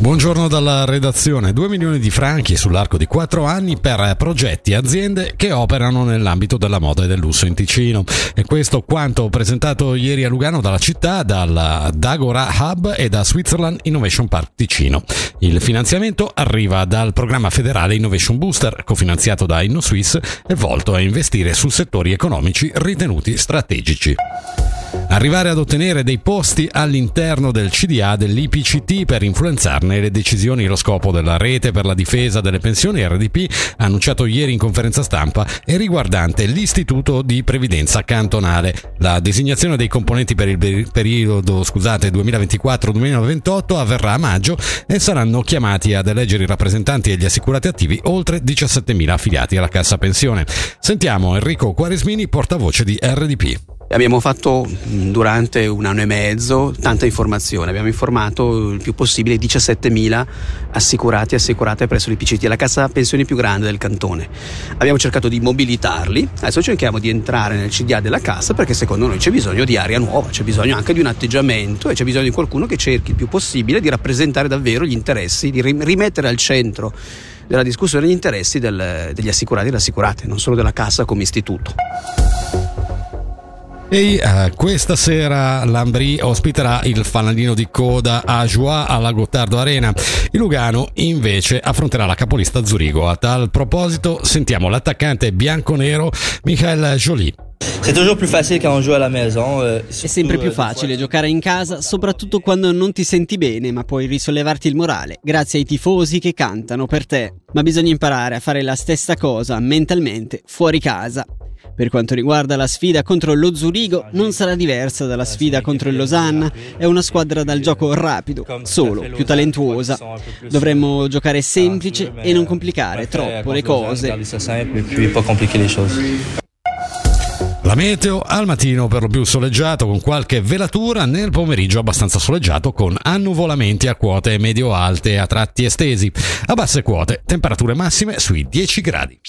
Buongiorno dalla redazione. 2 milioni di franchi sull'arco di 4 anni per progetti e aziende che operano nell'ambito della moda e del lusso in Ticino. E questo quanto presentato ieri a Lugano dalla città, dal Dagora Hub e da Switzerland Innovation Park Ticino. Il finanziamento arriva dal programma federale Innovation Booster, cofinanziato da InnoSwiss e volto a investire su settori economici ritenuti strategici. Arrivare ad ottenere dei posti all'interno del CDA dell'IPCT per influenzarne le decisioni. Lo scopo della rete per la difesa delle pensioni RDP, annunciato ieri in conferenza stampa, è riguardante l'Istituto di Previdenza Cantonale. La designazione dei componenti per il periodo 2024-2028 avverrà a maggio e saranno chiamati ad eleggere i rappresentanti degli assicurati attivi oltre 17.000 affiliati alla Cassa Pensione. Sentiamo Enrico Quaresmini, portavoce di RDP. Abbiamo fatto durante un anno e mezzo tanta informazione, abbiamo informato il più possibile 17.000 assicurati e assicurate presso l'IPCT, la cassa pensioni più grande del cantone. Abbiamo cercato di mobilitarli, adesso cerchiamo di entrare nel CDA della cassa perché secondo noi c'è bisogno di aria nuova, c'è bisogno anche di un atteggiamento e c'è bisogno di qualcuno che cerchi il più possibile di rappresentare davvero gli interessi, di rimettere al centro della discussione gli interessi del, degli assicurati e delle assicurate, non solo della cassa come istituto. E uh, questa sera l'Ambri ospiterà il fanalino di coda a Joie alla Gottardo Arena. Il Lugano invece affronterà la capolista Zurigo. A tal proposito sentiamo l'attaccante bianco-nero Michael Jolie. C'est toujours plus facile quand on joue à la maison. Euh, È sempre più euh, facile giocare in casa, soprattutto quando non ti senti bene, ma puoi risollevarti il morale, grazie ai tifosi che cantano per te. Ma bisogna imparare a fare la stessa cosa mentalmente fuori casa. Per quanto riguarda la sfida contro lo Zurigo, non sarà diversa dalla sfida contro il Losanna, è una squadra dal gioco rapido, solo più talentuosa. Dovremmo giocare semplice e non complicare troppo le cose. La meteo al mattino per lo più soleggiato con qualche velatura, nel pomeriggio abbastanza soleggiato con annuvolamenti a quote medio-alte a tratti estesi. A basse quote, temperature massime sui 10 gradi.